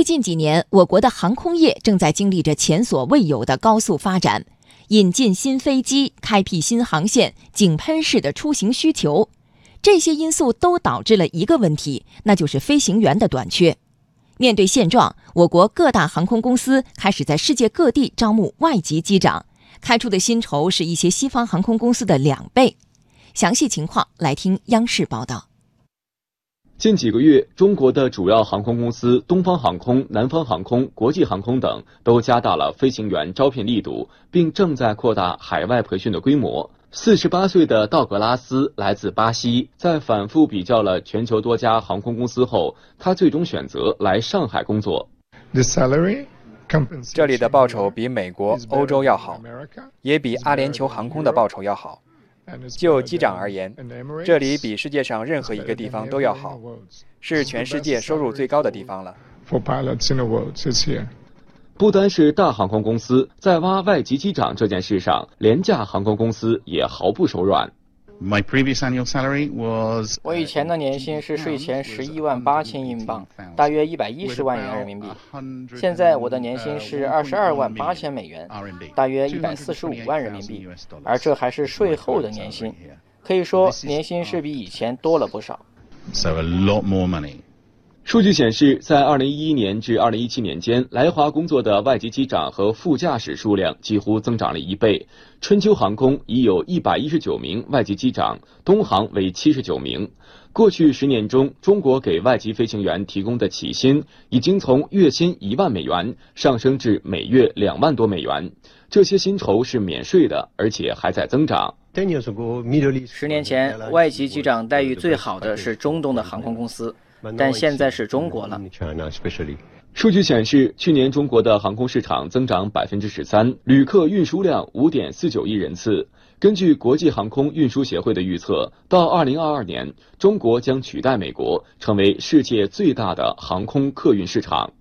最近几年，我国的航空业正在经历着前所未有的高速发展，引进新飞机、开辟新航线、井喷式的出行需求，这些因素都导致了一个问题，那就是飞行员的短缺。面对现状，我国各大航空公司开始在世界各地招募外籍机长，开出的薪酬是一些西方航空公司的两倍。详细情况来听央视报道。近几个月，中国的主要航空公司东方航空、南方航空、国际航空等都加大了飞行员招聘力度，并正在扩大海外培训的规模。四十八岁的道格拉斯来自巴西，在反复比较了全球多家航空公司后，他最终选择来上海工作。这里的报酬比美国、欧洲要好，也比阿联酋航空的报酬要好。就机长而言，这里比世界上任何一个地方都要好，是全世界收入最高的地方了。不单是大航空公司在挖外籍机长这件事上，廉价航空公司也毫不手软。My previous annual salary was 我以前的年薪是税前十一万八千英镑，大约一百一十万元人民币。现在我的年薪是二十二万八千美元，大约一百四十五万人民币，而这还是税后的年薪，可以说年薪是比以前多了不少。So a lot more money. 数据显示，在2011年至2017年间，来华工作的外籍机长和副驾驶数量几乎增长了一倍。春秋航空已有一百一十九名外籍机长，东航为七十九名。过去十年中，中国给外籍飞行员提供的起薪已经从月薪一万美元上升至每月两万多美元。这些薪酬是免税的，而且还在增长。十年前，外籍机长待遇最好的是中东的航空公司。但现在是中国了。数据显示，去年中国的航空市场增长百分之十三，旅客运输量五点四九亿人次。根据国际航空运输协会的预测，到二零二二年，中国将取代美国，成为世界最大的航空客运市场。